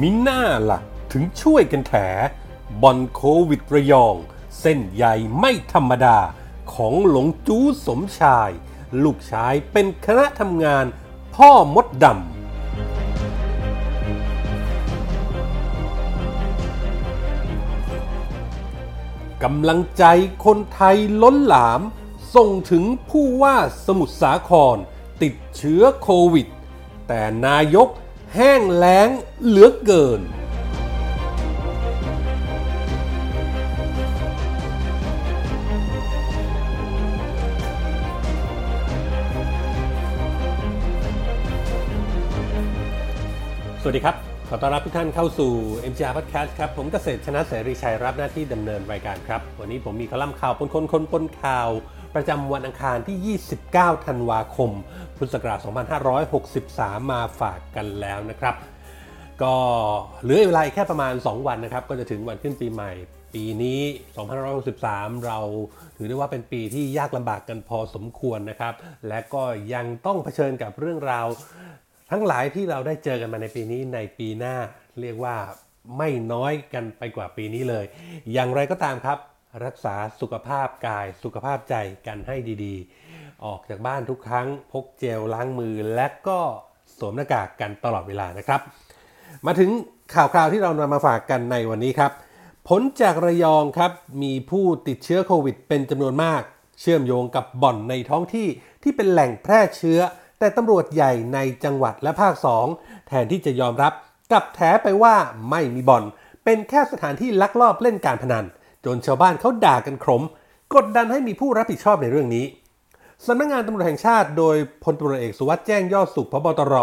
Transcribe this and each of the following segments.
มิน่าล่ะ ถึงช่วยกันแถบอลโควิดระยอง เส้นใหญ่ไม่ธรรมดาของหลงจู้สมชาย ลูกชายเป็นคณะทำงานพ่อมดดำกำลังใจคนไทยล้นหลาม ส่งถึงผู้ว่าสมุทรสาคร ติดเชื้อโควิด แต่นายก แห้งแล้งเหลือเกิน สวัสดีครับ ขอต้อนรับทุกท่านเข้าสู่ MGR Podcast ครับ ผมเกษตรชนะเสรีชัยรับหน้าที่ดำเนินรายการครับ วันนี้ผมมีคอลัมน์ข่าวปนคนคนปนข่าว ประจำวันอังคารที่ 29 ธันวาคม พุทธศักราช 2563 มาฝากกันแล้วนะครับ ก็เหลือเวลาแค่ประมาณ 2 วันนะครับ ก็จะถึงวันขึ้นปีใหม่ ปีนี้ 2563 เราถือได้ว่าเป็นปีที่ยากลำบากกันพอสมควรนะครับ และก็ยังต้องเผชิญกับเรื่องราว ทั้งหลายที่เราได้เจอกันมาในปีนี้ในปีหน้า เรียกว่าไม่น้อยกันไปกว่าปีนี้เลย อย่างไรก็ตามครับ รักษาสุขภาพกายสุขภาพใจกันให้ดีๆ ออกจากบ้านทุกครั้งพกเจลล้างมือและก็สวมหน้ากากกันตลอดเวลานะครับ มาถึงข่าวคราวที่เรานำมาฝากกันในวันนี้ครับ ผลจากระยองครับมีผู้ติดเชื้อโควิดเป็นจำนวนมาก เชื่อมโยงกับบ่อนในท้องที่ที่เป็นแหล่งแพร่เชื้อ แต่ตำรวจใหญ่ในจังหวัดและภาค 2 แทนที่จะยอมรับ กลับแถไปว่าไม่มีบ่อน เป็นแค่สถานที่ลักลอบเล่นการพนัน จนชาวบ้านเขาด่ากันขม กดดันให้มีผู้รับผิดชอบในเรื่องนี้สำนักงงานตำรวจแห่งชาติโดยพลตำรวจเอกสุวัสด์แจ้งยอดสุขพบตร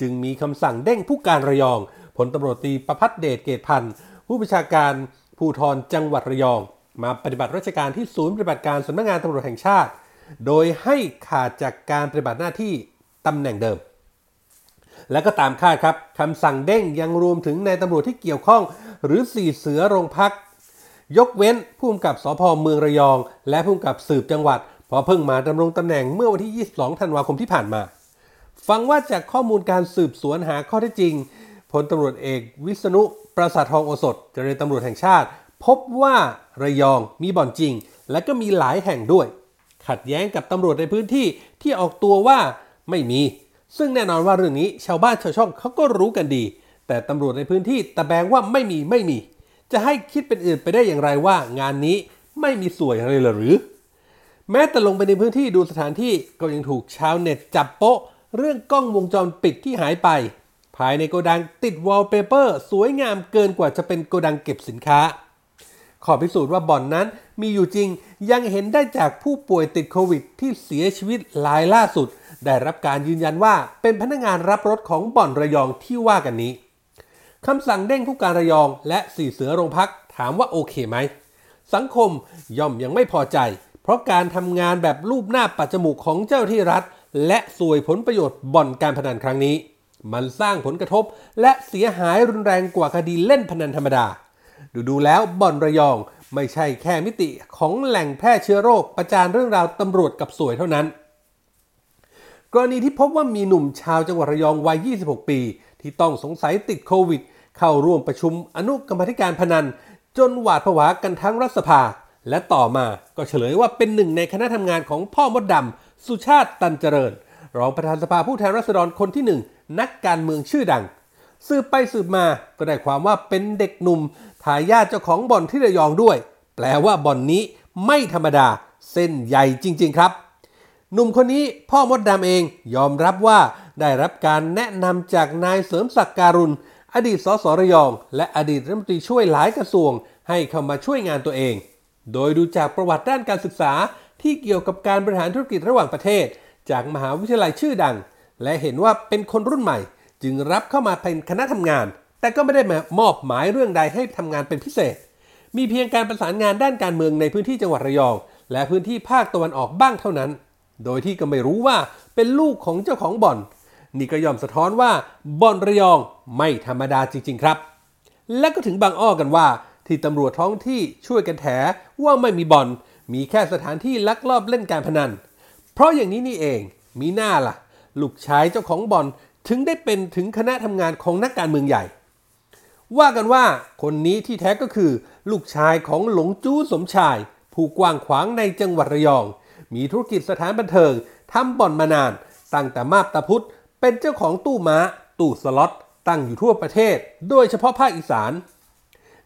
จึงมีคำสั่งเด้งผู้การระยองพลตำรวจตีประพัฒเดชเกตพันธ์ผู้บัญชาการภูธรจังหวัดระยอง มาปฏิบัติราชการที่ศูนย์ปฏิบัติการสำนักงานตำรวจแห่งชาติ โดยให้ขาดจากการปฏิบัติหน้าที่ตำแหน่งเดิม และก็ตามคาดครับคำสั่งเด้งยังรวมถึงในตำรวจที่เกี่ยวข้อง หรือสี่เสือโรงพัก ยกเว้นผู้กำกับสพเมืองระยอง และผู้กำกับสืบจังหวัดเพราะเพิ่งมาดำรงตำแหน่งเมื่อวันที่ 22 ธันวาคมที่ผ่านมา ฟังว่าจากข้อมูลการสืบสวนหาข้อเท็จจริงพลตำรวจเอกวิษณุประสาททองโอสถเจริญตำรวจแห่งชาติ พบว่าระยองมีบ่อนจริง และก็มีหลายแห่งด้วย ขัดแย้งกับตำรวจในพื้นที่ที่ออกตัวว่าไม่มี ซึ่งแน่นอนว่าเรื่องนี้ชาวบ้านชาวช่องเขาก็รู้กันดี แต่ตำรวจในพื้นที่ตะแบงว่าไม่มีไม่มี จะให้คิดเป็นอื่นไปได้อย่างไรว่างานนี้ไม่มีส่วยอะไรหรือ แม้แต่ลงไปในพื้นที่ดูสถานที่ก็ยังถูกชาวเน็ตจับโป๊ะ เรื่องกล้องวงจรปิดที่หายไป ภายในโกดังติดวอลเปเปอร์สวยงามเกินกว่าจะเป็นโกดังเก็บสินค้า ขอพิสูจน์ว่าบ่อนนั้นมีอยู่จริงยังเห็นได้จากผู้ป่วยติดโควิด ที่เสียชีวิตรายล่าสุด ได้รับการยืนยันว่าเป็นพนักงานรับรถของบ่อนระยองที่ว่ากันนี้ คำสั่งเด้งผู้การระยองและสี่เสือโรงพักถามว่าโอเคไหม สังคมย่อมยังไม่พอใจ เพราะการทำงานแบบรูปหน้าปัจจมูกของเจ้าที่รัฐ และสวยผลประโยชน์บ่อนการพนันครั้งนี้ มันสร้างผลกระทบและเสียหายรุนแรงกว่าคดีเล่นพนันธรรมดา ดูดูแล้วบ่อนระยองไม่ใช่แค่มิติของแหล่งแพร่เชื้อโรคประจานเรื่องราวตำรวจกับสวยเท่านั้น กรณีที่พบว่ามีหนุ่มชาวจังหวัดระยองวัย 26 ปี ที่ต้องสงสัยติดโควิด เข้าร่วมประชุมอนุกรรมธิการพนัน จนหวาดผวากันทั้งรัฐสภา และต่อมาก็เฉลยว่าเป็นหนึ่งในคณะทำงานของพ่อมดดำสุชาติตันเจริญ รองประธานสภาผู้แทนราษฎรคนที่หนึ่งนักการเมืองชื่อดัง สืบไปสืบมาก็ได้ความว่าเป็นเด็กหนุ่มทายาทเจ้าของบ่อนที่ระยองด้วย แปลว่าบ่อนนี้ไม่ธรรมดาเส้นใหญ่จริง ๆ ครับ หนุ่มคนนี้พ่อมดดำเองยอมรับว่า ได้รับการแนะนำจากนายเสริมศักดิ์การุณ อดีตสสระยอง และอดีตรัฐมนตรีช่วยหลายกระทรวง ให้เข้ามาช่วยงานตัวเอง โดยดูจากประวัติด้านการศึกษาที่เกี่ยวกับการบริหารธุรกิจระหว่างประเทศ จากมหาวิทยาลัยชื่อดัง และเห็นว่าเป็นคนรุ่นใหม่ จึงรับเข้ามาเป็นคณะทำงาน แต่ก็ไม่ได้มมอบหมายเรื่องใดให้ทำงานเป็นพิเศษ มีเพียงการประสานงานด้านการเมืองในพื้นที่จังหวัดระยอง และพื้นที่ภาคตะวันออกบ้างเท่านั้น โดยที่ก็ไม่รู้ว่าเป็นลูกของเจ้าของบ่อน นี่ก็ยอมสะท้อนว่าบ่อนระยองไม่ธรรมดาจริง ๆ ครับ และก็ถึงบางอ้อกันว่า ที่ตำรวจท้องที่ช่วยกันแถว่าไม่มีบ่อนมีแค่สถานที่ลักลอบเล่นการพนัน เพราะอย่างนี้นี่เองมีหน้าล่ะ ลูกชายเจ้าของบ่อนถึงได้เป็นถึงคณะทำงานของนักการเมืองใหญ่ ว่ากันว่าคนนี้ที่แท้ก็คือ ลูกชายของหลงจู้สมชาย ผู้กว้างขวางในจังหวัดระยอง มีธุรกิจสถานบันเทิงทำบ่อนมานาน ตั้งแต่มาบตาพุธ เป็นเจ้าของตู้ม้า ตู้สล็อตตั้งอยู่ทั่วประเทศ โดยเฉพาะภาคอีสาน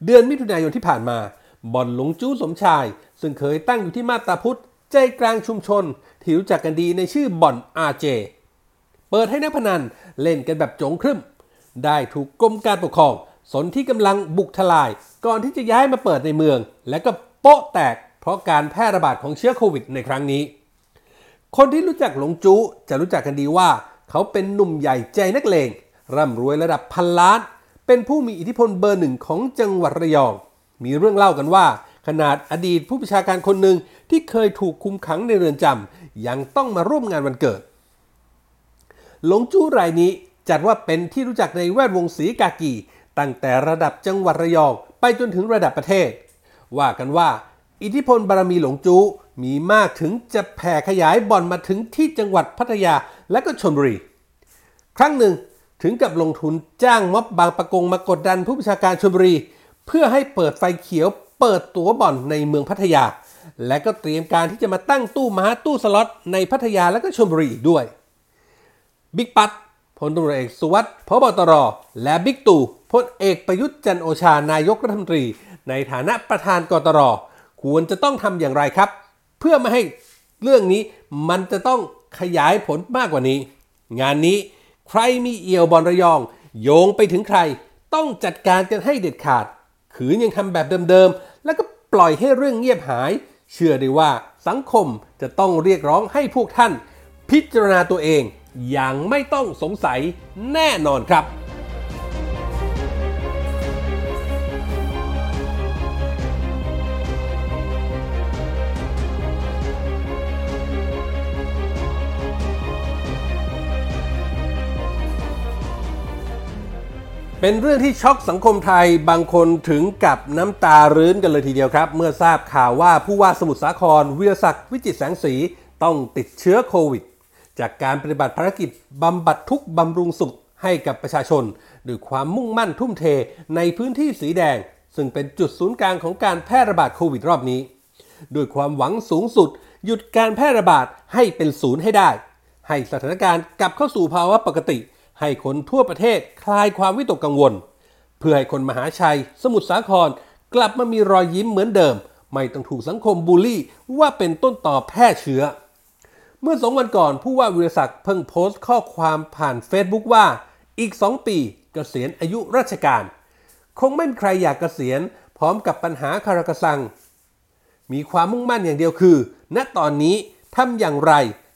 เดือนมิถุนายนที่ผ่านมาบ่อนหลงจู้สมชาย ซึ่งเคยตั้งอยู่ที่มาตาพุธใจกลางชุมชน ที่รู้จักกันดีในชื่อบ่อนอาเจ เปิดให้นักพนันเล่นกันแบบจงครึ่ม ได้ถูกกรมการปกครอง สนที่กำลังบุกทลาย ก่อนที่จะย้ายมาเปิดในเมือง และก็โป๊ะแตก เพราะการแพร่ระบาดของเชื้อโควิดในครั้งนี้ คนที่รู้จักหลงจู้จะรู้จักกันดีว่า เขาเป็นหนุ่มใหญ่ใจนักเลง ร่ำรวยระดับพันล้าน เป็นผู้มีอิทธิพลเบอร์หนึ่งของจังหวัดระยอง มีเรื่องเล่ากันว่า ขนาดอดีตผู้ประชาการคนหนึ่งที่เคยถูกคุมขังในเรือนจำยังต้องมาร่วมงานวันเกิด หลงจู้รายนี้จัดว่าเป็นที่รู้จักในแวดวงสีกากี ตั้งแต่ระดับจังหวัดระยอง ไปจนถึงระดับประเทศ ว่ากันว่า อิทธิพลบารมีหลงจู้ มีมากถึงจะแผ่ขยายบ่อนมาถึงที่จังหวัดพัทยาและก็ชลบุรี ครั้งหนึ่งถึงกับลงทุนจ้างม็อบบางประกงมากดดันผู้ประชาการชลบุรี เพื่อให้เปิดไฟเขียวเปิดตั๋วบ่อนในเมืองพัทยา และก็เตรียมการที่จะมาตั้งตู้ม้าตู้สล็อตในพัทยาและก็ชลบุรีอีกด้วยบิ๊กปัตพลตำรวจเอกสุวัสดิ์พบตร และบิ๊กตู่พลเอกประยุทธ์จันโอชานายกรัฐมนตรี ในฐานะประธานกตร ควรจะต้องทำอย่างไรครับ พื่อไม่ให้เรื่องนี้มันจะต้องขยายผลมากกว่านี้ งานนี้ใครมีเอี่ยวบอลระยอง โยงไปถึงใคร ต้องจัดการกันให้เด็ดขาด ขืนยังทำแบบเดิมๆ แล้วก็ปล่อยให้เรื่องเงียบหาย เชื่อได้ว่าสังคมจะต้องเรียกร้องให้พวกท่าน พิจารณาตัวเองอย่างไม่ต้องสงสัยแน่นอนครับ เป็นเรื่องที่ช็อกสังคมไทยบางคนถึงกับน้ำตารื้นกันเลยทีเดียวครับ เมื่อทราบข่าวว่าผู้ว่าสมุทรสาครวิรศักดิ์วิจิตรแสงสีต้องติดเชื้อโควิด จากการปฏิบัติภารกิจบำบัดทุกบำรุงสุขให้กับประชาชนด้วยความมุ่งมั่นทุ่มเทในพื้นที่สีแดง ซึ่งเป็นจุดศูนย์กลางของการแพร่ระบาดโควิดรอบนี้ ด้วยความหวังสูงสุด หยุดการแพร่ระบาดให้เป็นศูนย์ให้ได้ ให้สถานการณ์กลับเข้าสู่ภาวะปกติ ให้คนทั่วประเทศคลายความวิตกกังวล เพื่อให้คนมหาชัย สมุทรสาคร กลับมามีรอยยิ้มเหมือนเดิม ไม่ต้องถูกสังคมบูลลี่ว่าเป็นต้นต่อแพร่เชื้อ เมื่อสองวันก่อนผู้ว่าวิรศักดิ์เพิ่งโพสต์ข้อความผ่านเฟซบุ๊กว่า อีก 2 ปีเกษียณอายุราชการ คงไม่มีใครอยากเกษียณพร้อมกับปัญหาคารากสัง มีความมุ่งมั่นอย่างเดียวคือ ณตอนนี้ทำอย่างไร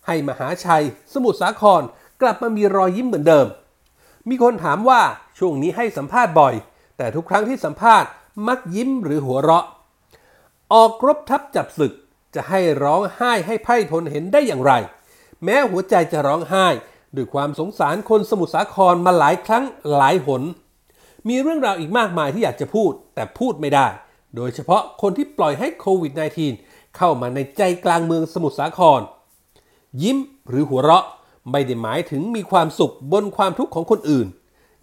ให้มหาชัย สมุทรสาคร กลับมามีรอยยิ้มเหมือนเดิม มีคนถามว่าช่วงนี้ให้สัมภาษณ์บ่อย แต่ทุกครั้งที่สัมภาษณ์มักยิ้มหรือหัวเราะ ออกรบทับจับศึกจะให้ร้องไห้ให้ไพร่พลเห็นได้อย่างไร แม้หัวใจจะร้องไห้ด้วยความสงสารคนสมุทรสาครมาหลายครั้งหลายหน มีเรื่องราวอีกมากมายที่อยากจะพูดแต่พูดไม่ได้ โดยเฉพาะคนที่ปล่อยให้โควิด -19 เข้ามาในใจกลางเมืองสมุทรสาคร ยิ้มหรือหัวเราะ ไม่ได้หมายถึงมีความสุขบนความทุกข์ของคนอื่น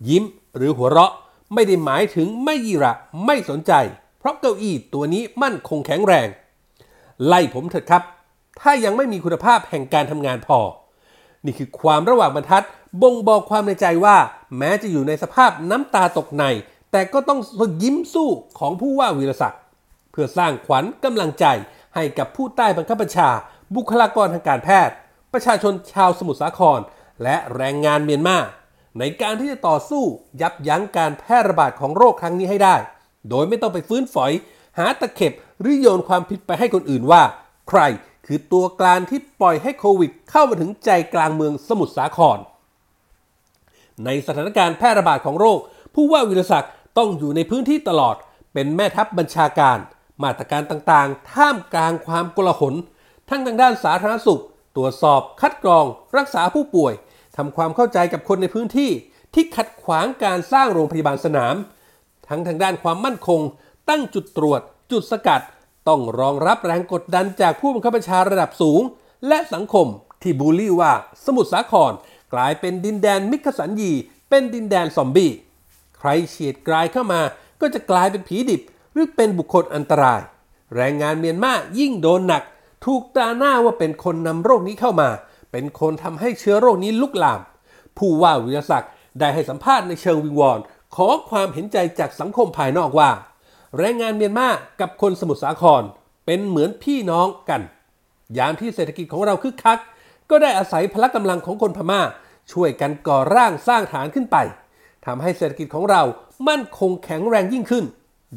ยิ้มหรือหัวเราะไม่ได้หมายถึงไม่ยีระไม่สนใจ เพราะเก้าอี้ตัวนี้มั่นคงแข็งแรง ไล่ผมเถิดครับ ถ้ายังไม่มีคุณภาพแห่งการทำงานพอ นี่คือความระหว่างบรรทัดบ่งบอกความในใจว่า แม้จะอยู่ในสภาพน้ำตาตกใน แต่ก็ต้องยิ้มสู้ของผู้ว่าวีรศักดิ์เพื่อสร้างขวัญกำลังใจให้กับผู้ใต้บังคับบัญชา บุคลากรทางการแพทย์ ประชาชนชาวสมุทรสาคร และแรงงานเมียนมาในการที่จะต่อสู้ยับยั้งการแพร่ระบาดของโรคครั้งนี้ให้ได้ โดยไม่ต้องไปฟื้นฝอย หาตะเข็บหรือโยนความผิดไปให้คนอื่นว่า ใครคือตัวกลางที่ปล่อยให้โควิด เข้ามาถึงใจกลางเมืองสมุทรสาคร ในสถานการณ์แพร่ระบาดของโรค ผู้ว่าวิรศักดิ์ต้องอยู่ในพื้นที่ตลอด เป็นแม่ทัพบัญชาการ มาตรการต่างๆ ท่ามกลางความกลาหลทั้งทางด้านสาธารณสุข ตรวจสอบคัดกรอง รักษาผู้ป่วยทำความเข้าใจกับคนในพื้นที่ ที่ขัดขวางการสร้างโรงพยาบาลสนาม ทั้งทางด้านความมั่นคง ตั้งจุดตรวจ จุดสกัด ต้องรองรับแรงกดดันจากผู้บังคับบัญชาระดับสูง และสังคมที่บูลลี่ว่าสมุทรสาคร กลายเป็นดินแดนมิกสันยี เป็นดินแดนซอมบี้ ใครเฉียดกลายเข้ามา ก็จะกลายเป็นผีดิบ หรือเป็นบุคคลอันตราย แรงงานเมียนมายิ่งโดนหนัก ถูกตาหน้าว่าเป็นคนนำโรคนี้เข้ามา เป็นคนทำให้เชื้อโรคนี้ลุกลาม ผู้ว่าวิรศักดิ์ได้ให้สัมภาษณ์ในเชิงวิงวอนขอความเห็นใจจากสังคมภายนอกว่า แรงงานเมียนมากับคนสมุทรสาคร เป็นเหมือนพี่น้องกัน ยามที่เศรษฐกิจของเราคึกคัก ก็ได้อาศัยพละกำลังของคนพม่า ช่วยกันก่อร่างสร้างฐานขึ้นไปทำให้เศรษฐกิจของเรามั่นคงแข็งแรงยิ่งขึ้น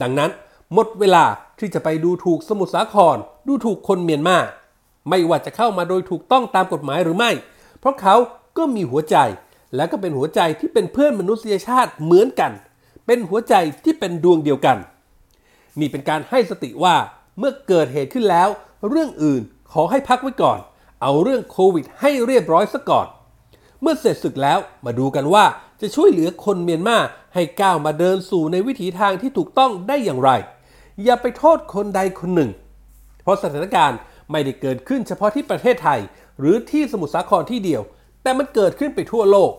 ดังนั้น หมดเวลา ที่จะไปดูถูกสมุทรสาคร ดูถูกคนเมียนมา ไม่ว่าจะเข้ามาโดยถูกต้องตามกฎหมายหรือไม่ เพราะเขาก็มีหัวใจ และก็เป็นหัวใจที่เป็นเพื่อนมนุษยชาติเหมือนกัน เป็นหัวใจที่เป็นดวงเดียวกัน นี่เป็นการให้สติว่าเมื่อเกิดเหตุขึ้นแล้ว เรื่องอื่นขอให้พักไว้ก่อน เอาเรื่องโควิด ให้เรียบร้อยซะก่อน เมื่อเสร็จศึกแล้วมาดูกันว่าจะช่วยเหลือคนเมียนมาให้ก้าวมาเดินสู่ในวิถีทางที่ถูกต้องได้อย่างไร อย่าไปโทษคนใดคนหนึ่ง เพราะสถานการณ์ไม่ได้เกิดขึ้นเฉพาะที่ประเทศไทย หรือที่สมุทรสาครที่เดียว แต่มันเกิดขึ้นไปทั่วโลก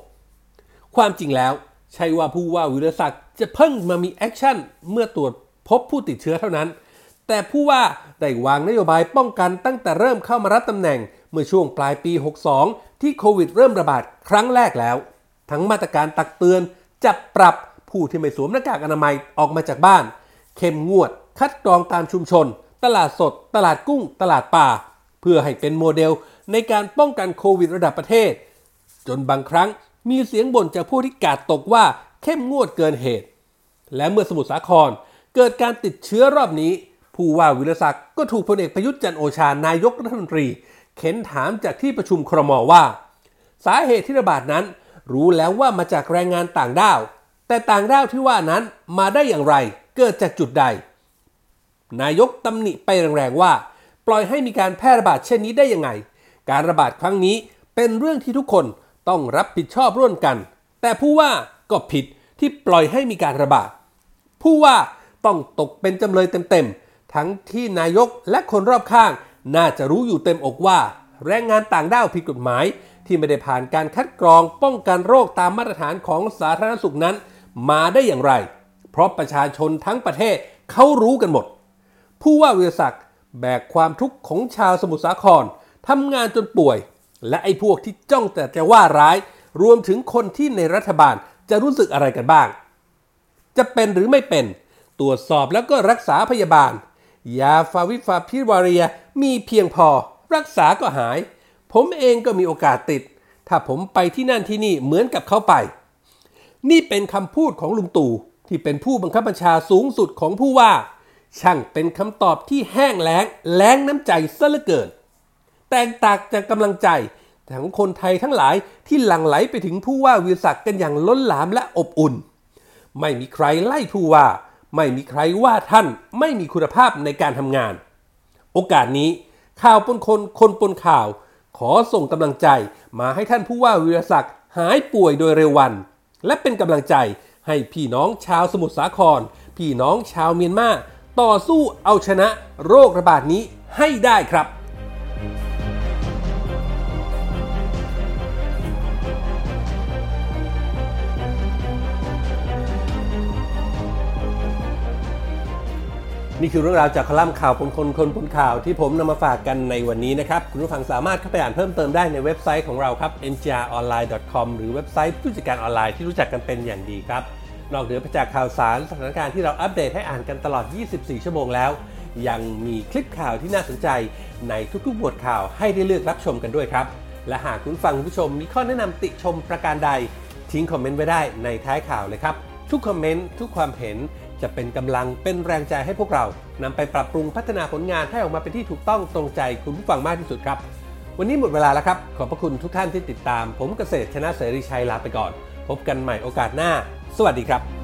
ความจริงแล้วใช่ว่าผู้ว่าวีระศักดิ์จะเพิ่งมามี action เมื่อตรวจพบผู้ติดเชื้อเท่านั้น แต่ผู้ว่าได้วางนโยบายป้องกันตั้งแต่เริ่มเข้ามารับตำแหน่ง เมื่อช่วงปลายปี 62 ที่โควิดเริ่มระบาดครั้งแรกแล้ว ทั้งมาตรการตักเตือน จับปรับผู้ที่ไม่สวมหน้ากากอนามัยออกมาจากบ้าน เข้มงวด คัดกรองตามชุมชน ตลาดสด ตลาดกุ้ง ตลาดป่า เพื่อให้เป็นโมเดลในการป้องกันโควิดระดับประเทศ จนบางครั้งมีเสียงบ่นจากผู้ที่กาดตกว่าเข้มงวดเกินเหตุ และเมื่อสมุทรสาครเกิดการติดเชื้อรอบนี้ ผู้ว่าวิรศักดิ์ก็ถูกพลเอกประยุทธ์จันโอชานายกรัฐมนตรี เข็นถามจากที่ประชุมครมว่า สาเหตุที่ระบาดนั้น รู้แล้วว่ามาจากแรงงานต่างด้าว แต่ต่างด้าวที่ว่านั้นมาได้อย่างไร เกิดจากจุดใด นายกตำหนิไปแรงๆว่า ปล่อยให้มีการแพร่ระบาดเช่นนี้ได้ยังไง การระบาดครั้งนี้เป็นเรื่องที่ทุกคนต้องรับผิดชอบร่วมกัน แต่ผู้ว่าก็ผิดที่ปล่อยให้มีการระบาด ผู้ว่าต้องตกเป็นจำเลยเต็มๆ ทั้งที่นายกและคนรอบข้าง น่าจะรู้อยู่เต็มอกว่า แรงงานต่างด้าวผิดกฎหมาย ที่ไม่ได้ผ่านการคัดกรองป้องกันโรคตามมาตรฐานของสาธารณสุขนั้น มาได้อย่างไร เพราะประชาชนทั้งประเทศเขารู้กันหมด ผู้ว่าวิรศักดิ์แบกความทุกข์ของชาวสมุทรสาครทำงานจนป่วย และไอ้พวกที่จ้องแต่จะว่าร้าย รวมถึงคนที่ในรัฐบาลจะรู้สึกอะไรกันบ้าง จะเป็นหรือไม่เป็น ตรวจสอบแล้วก็รักษาพยาบาล ยาฟาวิฟาพิวาเรียมีเพียงพอ รักษาก็หาย ผมเองก็มีโอกาสติด ถ้าผมไปที่นั่นที่นี่เหมือนกับเขาไป นี่เป็นคำพูดของลุงตู่ที่เป็นผู้บังคับบัญชาสูงสุดของผู้ว่า ช่างเป็นคำตอบที่แห้งแล้งแล้งน้ำใจซะเหลือเกิน แตกต่างจากกำลังใจของคนไทยทั้งหลายที่หลั่งไหลไปถึงผู้ว่าวิศักดิ์กันอย่างล้นหลามและอบอุ่น ไม่มีใครไล่ผู้ว่า ไม่มีใครว่าท่านไม่มีคุณภาพในการทำงาน โอกาสนี้ข่าวปนคนคนปนข่าว ขอส่งกำลังใจมาให้ท่านผู้ว่าวิศักดิ์หายป่วยโดยเร็ววัน และเป็นกำลังใจให้พี่น้องชาวสมุทรสาคร พี่น้องชาวเมียนมา ต่อสู้เอาชนะโรคระบาดนี้ให้ได้ครับนี่คือเรื่องราวจากคอลัมน์ข่าวคนคนคนคนข่าวที่ผมนำมาฝากกันในวันนี้นะครับ คุณผู้ฟังสามารถเข้าไปอ่านเพิ่มเติมได้ในเว็บไซต์ของเราครับ mgronline.com หรือเว็บไซต์ผู้จัดการออนไลน์ที่รู้จักกันเป็นอย่างดีครับ นอกเหนือไปจากข่าวสารสถานการณ์ที่เราอัปเดตให้อ่านกันตลอด 24 ชั่วโมงแล้ว ยังมีคลิปข่าวที่น่าสนใจในทุกๆบทข่าวให้ได้เลือกรับชมกันด้วยครับ และหากคุณฟังผู้ชมมีข้อแนะนำติชมประการใด ทิ้งคอมเมนต์ไว้ได้ในท้ายข่าวเลยครับ ทุกคอมเมนต์ทุกความเห็นจะเป็นกำลังเป็นแรงใจให้พวกเรานำไปปรับปรุงพัฒนาผลงานให้ออกมาเป็นที่ถูกต้องตรงใจคุณผู้ฟังมากที่สุดครับ วันนี้หมดเวลาแล้วครับ ขอบพระคุณทุกท่านที่ติดตาม ผมเกษตรชนะเสรีชัยลาไปก่อน พบกันใหม่โอกาสหน้า สวัสดีครับ